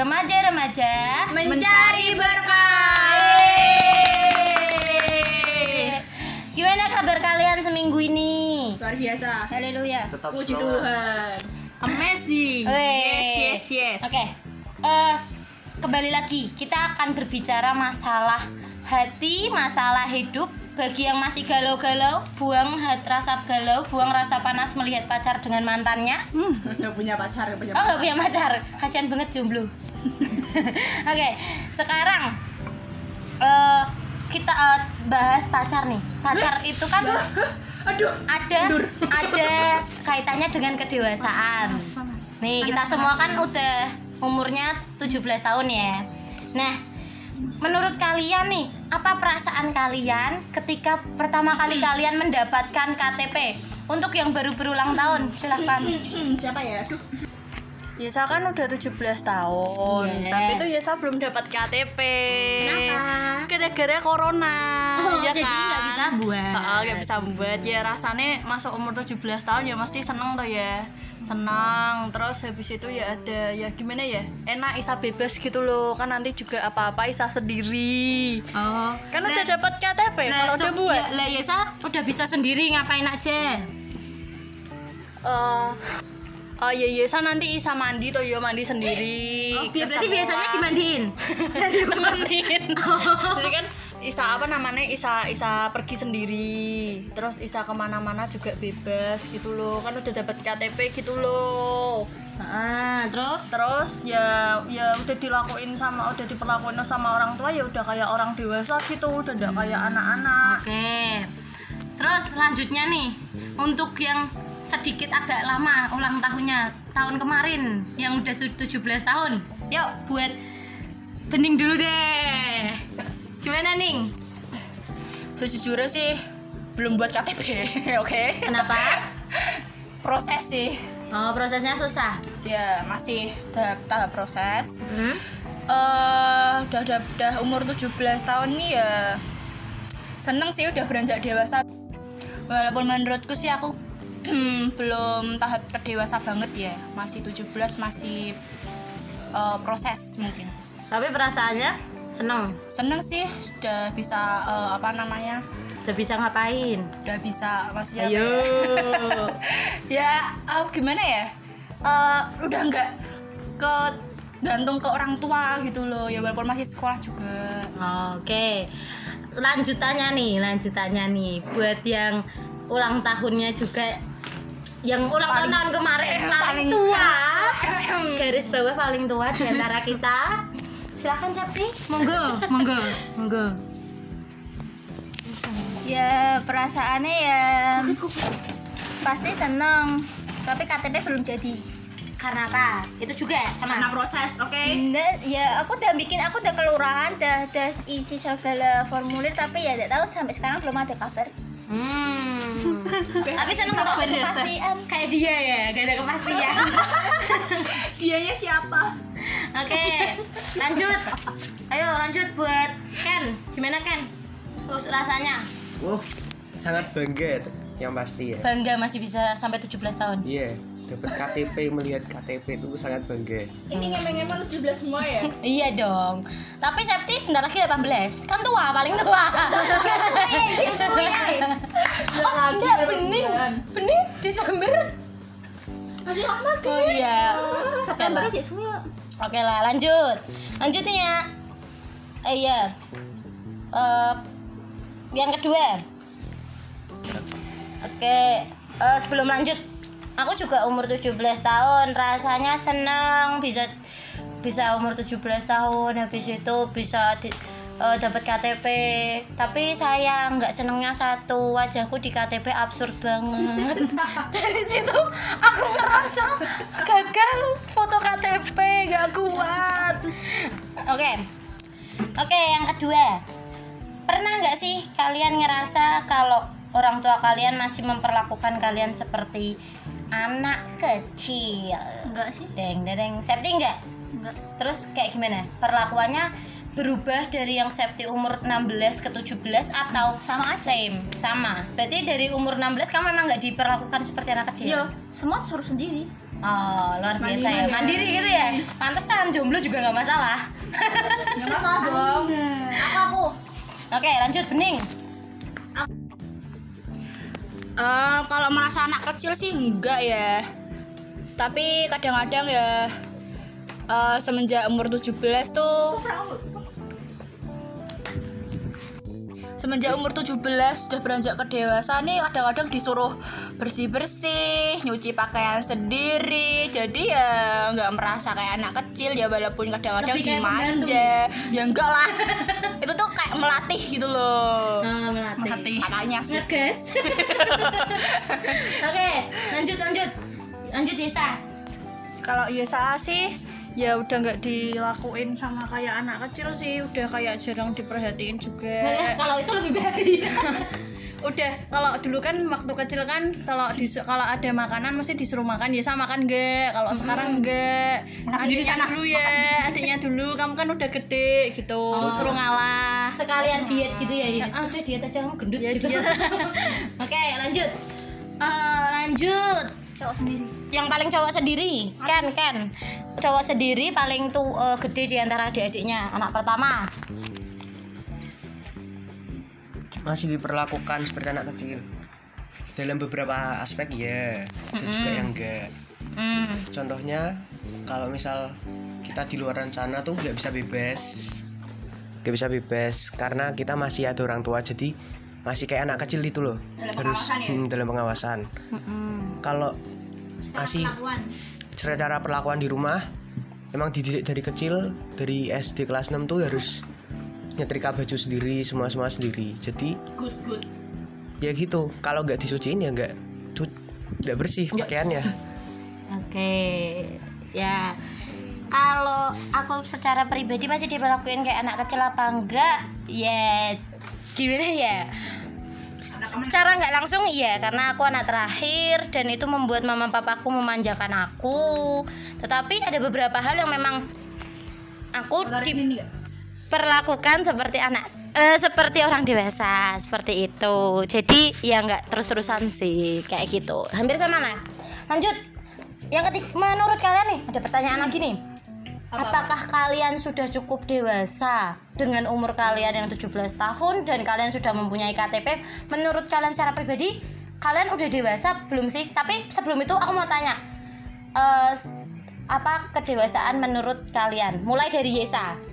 remaja-remaja Mencari berkah. Gimana kabar kalian seminggu ini? Luar biasa. Haleluya. tetap Puji semangat. Tuhan. Amazing. Yes, yes, yes. Oke. Eh, kembali lagi kita akan berbicara masalah hati, masalah hidup. Bagi yang masih galau-galau, buang hat rasa galau, buang rasa panas melihat pacar dengan mantannya. Hmm, nggak punya pacar, nggak punya Oh pacar. nggak punya pacar, kasihan banget jomblo. Oke, sekarang eh, kita eh, bahas pacar nih. Pacar itu kan Aduh. ada Mundur. ada kaitannya dengan kedewasaan. Panas. Nih, kita semua kan udah umurnya 17 tahun ya. Nah, menurut kalian nih, apa perasaan kalian ketika pertama kali kalian mendapatkan KTP? Untuk yang baru berulang tahun, silahkan. Hmm, siapa ya? Aduh. Yesa kan udah 17 tahun, Iya. tapi tuh Yesa belum dapat KTP. Kenapa? Gara-gara corona, Oh, ya jadi kan? nggak bisa buat. Heeh, nggak bisa buat. Ya rasanya masuk umur 17 tahun ya mesti seneng tuh ya. Senang. Terus habis itu ya ada ya gimana ya? Enak Isa bebas gitu loh. Kan nanti juga apa-apa Isa sendiri. Oh, Kan udah dapat KTP kalau udah buat. Ya, lah Yesa udah bisa sendiri ngapain aja. Eh Oh iya iya, Isa nanti Isa mandi tuh ya mandi sendiri. Oh, ke berarti biasanya dimandiin. temenin jadi kan Isa apa namanya Isa Isa pergi sendiri. Terus Isa ke mana-mana juga bebas gitu loh. Kan udah dapat KTP gitu loh. Ah, terus? Terus ya ya udah dilakuin sama udah diperlakuin sama orang tua ya udah kayak orang dewasa gitu. Udah tidak kayak anak-anak. Oke. Terus selanjutnya nih untuk yang sedikit agak lama ulang tahunnya tahun kemarin yang udah su- 17 tahun. Yuk buat bening dulu deh. Gimana ning? Sejujurnya sih belum buat KTP, oke? Kenapa? Proses sih. Oh, prosesnya susah. Ya, masih tahap, tahap proses. Hmm? eh udah, udah udah umur 17 tahun nih ya seneng sih udah beranjak dewasa walaupun menurutku sih aku belum tahap kedewasa banget ya masih 17 masih eh, proses mungkin Tapi perasaannya seneng. seneng sih sudah bisa eh, apa namanya Udah bisa ngapain? udah bisa masih Ayo. ya eh, gimana ya Eh, udah nggak ke gantung ke orang tua gitu loh ya walaupun masih sekolah juga Oke. Lanjutannya nih, lanjutannya nih buat yang ulang tahunnya juga yang ulang tahun tahun kemarin paling, paling- tua. Garis bawah paling tua di antara kita. Silakan Septi, monggo, monggo, monggo. Ya perasaannya ya pasti seneng tapi KTP belum jadi Karena apa? Itu juga sama. karena proses oke Enggak, ya aku udah bikin aku udah kelurahan udah, udah isi segala formulir tapi ya tidak tahu sampai sekarang belum ada kabar Hmm. Tapi seneng kok kepastian kayak dia ya, gak ada kepastian. dianya siapa Oke, lanjut. Ayo lanjut buat Ken. Gimana Ken? Terus rasanya? Wah, sangat bangga yang pasti ya. Bangga masih bisa sampai 17 tahun. Iya, dapat KTP melihat KTP itu sangat bangga. ini ngemeng-ngemeng 17 semua ya Iya dong. Tapi Septi bentar lagi 18. Kan tua, paling tua. Suwe, dia suwe. Oh, enggak bening. Bening Desember. masih lama kan Oh iya. September aja semua Oke lah, lanjut. Lanjut nih ya. Eh iya. Eh, yang kedua. Oke, eh, sebelum lanjut, aku juga umur 17 tahun, rasanya seneng bisa bisa umur 17 tahun, habis itu bisa di, eh, dapat KTP. Tapi saya nggak senengnya satu, wajahku di KTP absurd banget. Dari situ aku ngerasa gagal foto KTP, nggak kuat. Oke, oke yang kedua pernah nggak sih kalian ngerasa kalau orang tua kalian masih memperlakukan kalian seperti anak kecil enggak sih deng deng septi enggak enggak terus kayak gimana perlakuannya berubah dari yang septi umur 16 ke 17 atau Sama aja. same sama berarti dari umur 16 kamu memang nggak diperlakukan seperti anak kecil iya semua suruh sendiri Oh, luar biasa ya. Mandiri gitu ya. Pantesan jomblo juga nggak masalah. Nggak masalah dong. aku aku. Oke, lanjut bening. Eh, kalau merasa anak kecil sih enggak ya. Tapi kadang-kadang ya eh, semenjak umur 17 tuh Semenjak umur 17 sudah beranjak ke dewasa nih kadang-kadang disuruh bersih-bersih, nyuci pakaian sendiri. Jadi ya nggak merasa kayak anak kecil ya walaupun kadang-kadang dimanja. Ya enggak lah. Itu tuh kayak melatih gitu loh. Oh, melatih. Katanya sih. Ngegas. Oke, lanjut lanjut. Lanjut Yesa. kalau Yesa sih ya udah nggak dilakuin sama kayak anak kecil sih udah kayak jarang diperhatiin Malah juga kalau itu lebih bahaya. udah kalau dulu kan waktu kecil kan kalau di kalau ada makanan mesti disuruh makan Yesa makan enggak kalau sekarang enggak adiknya dulu ya adiknya dulu kamu kan udah gede gitu suruh ngalah Sekalian diet gitu ya, Yes. Udah diet aja kamu gendut Ya, gitu. Oke, lanjut. Eh, lanjut. Cowok sendiri. Yang paling cowok sendiri, Ken, Ken. Cowok sendiri paling tuh eh, gede di antara adik-adiknya, anak pertama. masih diperlakukan seperti anak kecil. Dalam beberapa aspek ya ada juga yang enggak. Hmm. contohnya kalau misal kita di luar sana tuh nggak bisa bebas. Nggak bisa bebas karena kita masih ada orang tua jadi masih kayak anak kecil itu loh. Harus hmm, dalam pengawasan. Kalau masih secara perlakuan di rumah emang dididik dari kecil dari SD kelas 6 tuh harus nyetrika baju sendiri semua semua sendiri. Jadi Good good. ya gitu. Kalau nggak disuciin ya nggak nggak bersih pakaiannya. Oke, ya. Kalau aku secara pribadi masih diperlakuin kayak anak kecil apa enggak? Ya gimana ya? Secara nggak langsung iya karena aku anak terakhir dan itu membuat mama papaku memanjakan aku. Tetapi ada beberapa hal yang memang aku diperlakukan seperti anak eh, seperti orang dewasa seperti itu. Jadi ya nggak terus-terusan sih kayak gitu. Hampir sama lah. Lanjut. Yang ketiga, menurut kalian nih ada pertanyaan lagi nih. Apakah kalian sudah cukup dewasa dengan umur kalian yang 17 tahun dan kalian sudah mempunyai KTP? Menurut kalian secara pribadi, kalian udah dewasa belum sih? Tapi sebelum itu aku mau tanya, eh, apa kedewasaan menurut kalian? Mulai dari Yesa.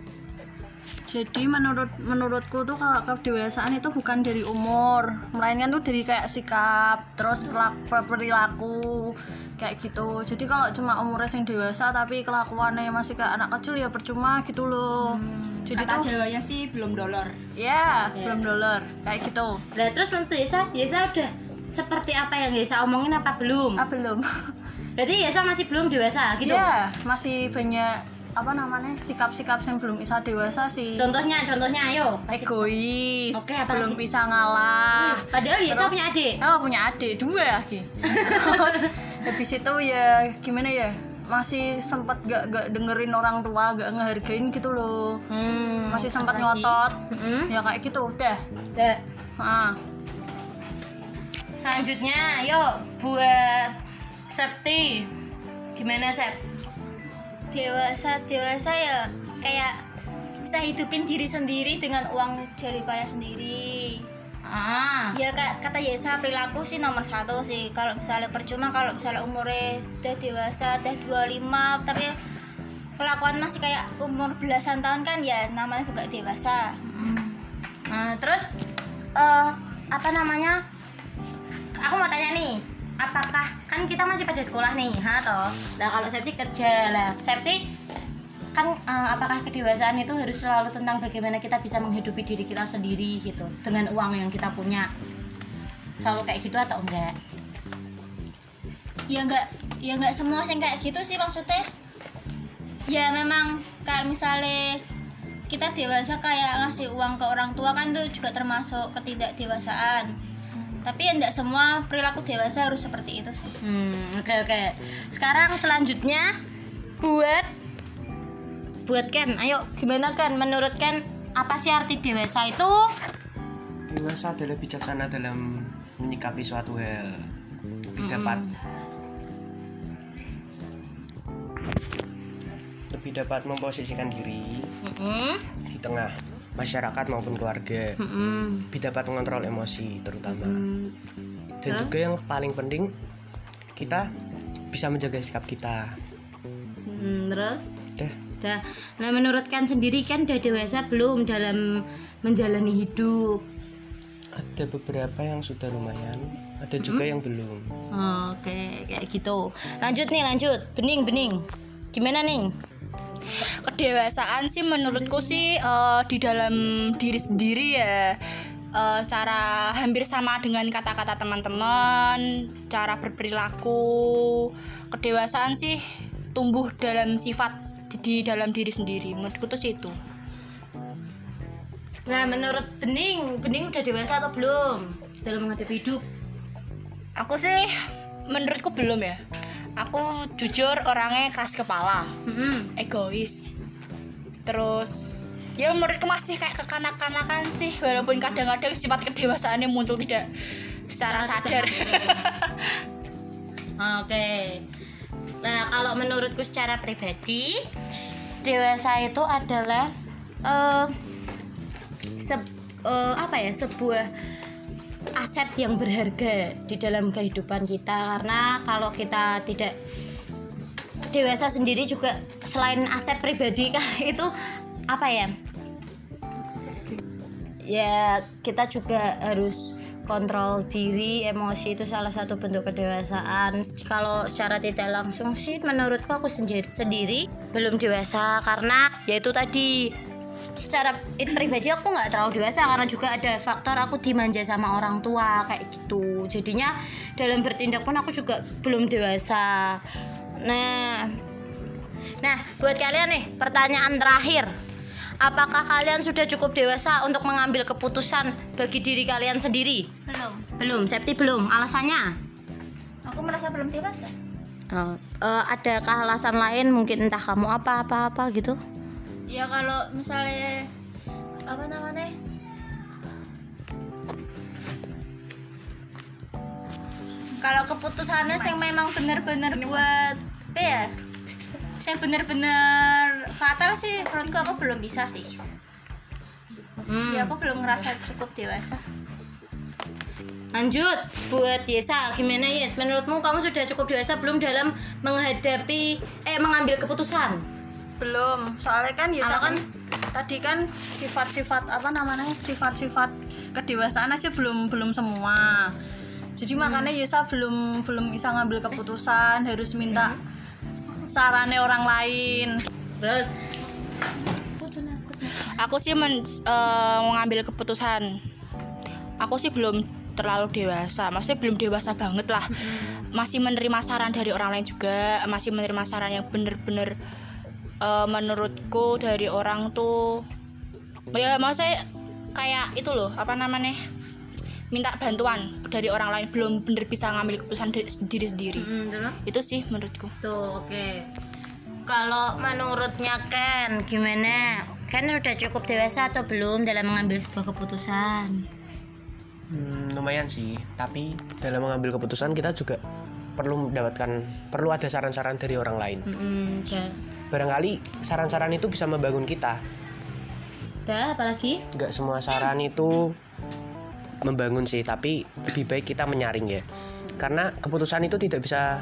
Jadi menurut menurutku tuh kalau kedewasaan itu bukan dari umur, melainkan tuh dari kayak sikap, terus perilaku kayak gitu. Jadi kalau cuma umurnya yang dewasa tapi kelakuannya masih kayak anak kecil ya percuma gitu loh. Jadi Kata tuh Jawanya sih belum dolor. ya belum dolar kayak gitu. Nah, terus menurut Yesa, Yesa udah seperti apa yang Yesa omongin apa belum? Ah belum. Berarti Yesa masih belum dewasa gitu. Ya masih banyak apa namanya sikap-sikap yang belum bisa dewasa sih. Contohnya, contohnya ayo. Egois, Oke, apa belum lagi? bisa ngalah. Padahal Yesa Terus- punya adik. Oh punya adik dua lagi. Terus habis itu ya gimana ya masih sempat gak gak dengerin orang tua gak ngehargain gitu loh Hmm, masih sempat ngotot Mm-mm. ya kayak gitu udah Dah. ah Selanjutnya, yuk buat Septi. Gimana Sep? Dewasa dewasa ya kayak bisa hidupin diri sendiri dengan uang jerih payah sendiri. Ah, ya kak kata Yesa perilaku sih nomor satu sih. Kalau misalnya percuma kalau misalnya umurnya udah dewasa udah 25 tapi kelakuan masih kayak umur belasan tahun kan ya namanya juga dewasa. Nah, terus eh apa namanya? Aku mau tanya nih, apakah kan kita masih pada sekolah nih, ha toh? Nah kalau Septi kerja lah, Septi kan eh, apakah kedewasaan itu harus selalu tentang bagaimana kita bisa menghidupi diri kita sendiri gitu dengan uang yang kita punya? Selalu kayak gitu atau enggak? Ya nggak ya nggak semua sih kayak gitu sih maksudnya. Ya memang kayak misalnya kita dewasa kayak ngasih uang ke orang tua kan itu juga termasuk ketidakdewasaan tapi ya nggak semua perilaku dewasa harus seperti itu sih Hmm, oke oke. Sekarang selanjutnya buat buat Ken. Ayo, gimana Ken? Menurut Ken apa sih arti dewasa itu? dewasa adalah bijaksana dalam menyikapi suatu hal lebih tepat lebih dapat memposisikan diri Mm-mm. di tengah masyarakat maupun keluarga lebih dapat mengontrol emosi terutama Mm. dan juga yang paling penting kita bisa menjaga sikap kita Mm, terus Dah. Dah. Nah menurut kan sendiri kan udah dewasa belum dalam menjalani hidup? ada beberapa yang sudah lumayan ada juga yang belum Oke kayak gitu. Lanjut nih lanjut. Bening bening. Gimana nih? Kedewasaan sih menurutku sih eh, di dalam diri sendiri ya. Eh, cara hampir sama dengan kata-kata teman-teman cara berperilaku. Kedewasaan sih tumbuh dalam sifat di, di dalam diri sendiri. Menurutku tuh sih itu. Nah menurut Bening, Bening udah dewasa atau belum dalam menghadapi hidup? aku sih menurutku belum ya aku jujur orangnya keras kepala Mm-mm. egois terus ya menurutku masih kayak kekanak-kanakan sih walaupun kadang-kadang sifat kedewasaannya muncul tidak secara sadar Oke. Nah, kalau menurutku secara pribadi, dewasa itu adalah eh se- eh, apa ya? sebuah aset yang berharga di dalam kehidupan kita. Karena kalau kita tidak dewasa sendiri juga selain aset pribadi kan itu apa ya? ya kita juga harus kontrol diri emosi itu salah satu bentuk kedewasaan. Kalau secara tidak langsung sih menurutku aku sendiri sendiri belum dewasa. Karena yaitu tadi secara pribadi aku nggak terlalu dewasa karena juga ada faktor aku dimanja sama orang tua kayak gitu jadinya dalam bertindak pun aku juga belum dewasa nah nah buat kalian nih pertanyaan terakhir Apakah kalian sudah cukup dewasa untuk mengambil keputusan bagi diri kalian sendiri? belum Belum, Septi belum. Alasannya? aku merasa belum dewasa Oh, eh, adakah alasan lain? Mungkin entah kamu apa-apa-apa gitu? Ya kalau misalnya apa namanya kalau keputusannya yang memang bener-bener buat apa ya yang bener-bener fatal sih menurutku aku belum bisa sih Hmm. ya aku belum ngerasa cukup dewasa Lanjut, buat Yesa, gimana Yes? Menurutmu kamu sudah cukup dewasa belum dalam menghadapi, eh mengambil keputusan? Belum. Soalnya kan ya kan tadi kan sifat-sifat apa namanya sifat-sifat kedewasaan aja belum belum semua. Jadi makanya Yesa belum belum bisa ngambil keputusan harus minta sarannya orang lain. Terus, aku sih men, eh, mengambil keputusan. Aku sih belum terlalu dewasa. Maksudnya belum dewasa banget lah. Masih menerima saran dari orang lain juga. Masih menerima saran yang bener-bener eh, menurutku dari orang tuh ya maksudnya kayak itu loh apa namanya minta bantuan dari orang lain belum bener bisa ngambil keputusan sendiri sendiri hmm, terus? itu sih menurutku Tuh, oke. Kalau menurutnya Ken, gimana? Ken sudah cukup dewasa atau belum dalam mengambil sebuah keputusan? Hmm, lumayan sih tapi dalam mengambil keputusan kita juga perlu mendapatkan perlu ada saran-saran dari orang lain Hmm, dah. barangkali saran-saran itu bisa membangun kita Dah, apalagi? nggak semua saran itu membangun sih tapi lebih baik kita menyaring ya karena keputusan itu tidak bisa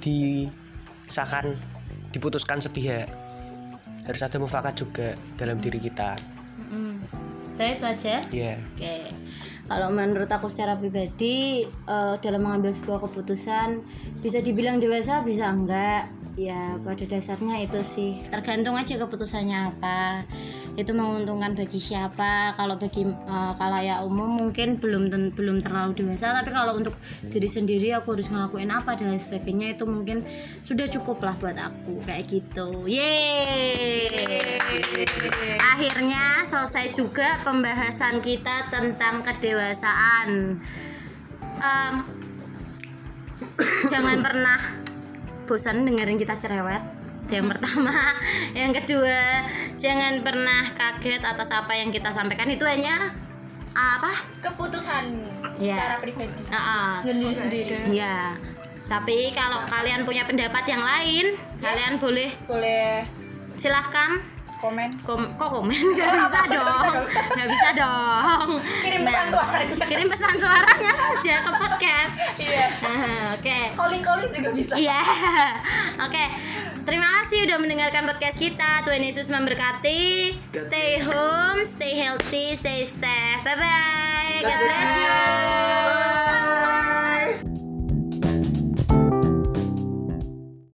disahkan diputuskan sepihak harus ada mufakat juga dalam diri kita Hmm. Dah, itu aja. ya Oke, kalau menurut aku secara pribadi eh, dalam mengambil sebuah keputusan bisa dibilang dewasa bisa enggak. Ya pada dasarnya itu sih. Tergantung aja keputusannya apa itu menguntungkan bagi siapa? Kalau bagi eh, kalayak umum mungkin belum ten- belum terlalu dewasa tapi kalau untuk diri sendiri aku harus ngelakuin apa dan lain sebagainya itu mungkin sudah cukup lah buat aku kayak gitu. Yeay! Akhirnya selesai juga pembahasan kita tentang kedewasaan. Em, jangan pernah bosan dengerin kita cerewet Itu yang pertama. Yang kedua jangan pernah kaget atas apa yang kita sampaikan. Itu hanya apa? Keputusan Ya. secara pribadi. Ah, ah. sendiri ya tapi kalau kalian punya pendapat yang lain kalian boleh boleh. silahkan komen kom kok komen nggak bisa dong nggak bisa dong Kirim pesan suaranya. kirim pesan suaranya saja ke podcast iya oke calling calling juga bisa Iya. Oke. Terima kasih udah mendengarkan podcast kita. Tuhan Yesus memberkati. Stay home, stay healthy, stay safe. Bye bye. God bless you.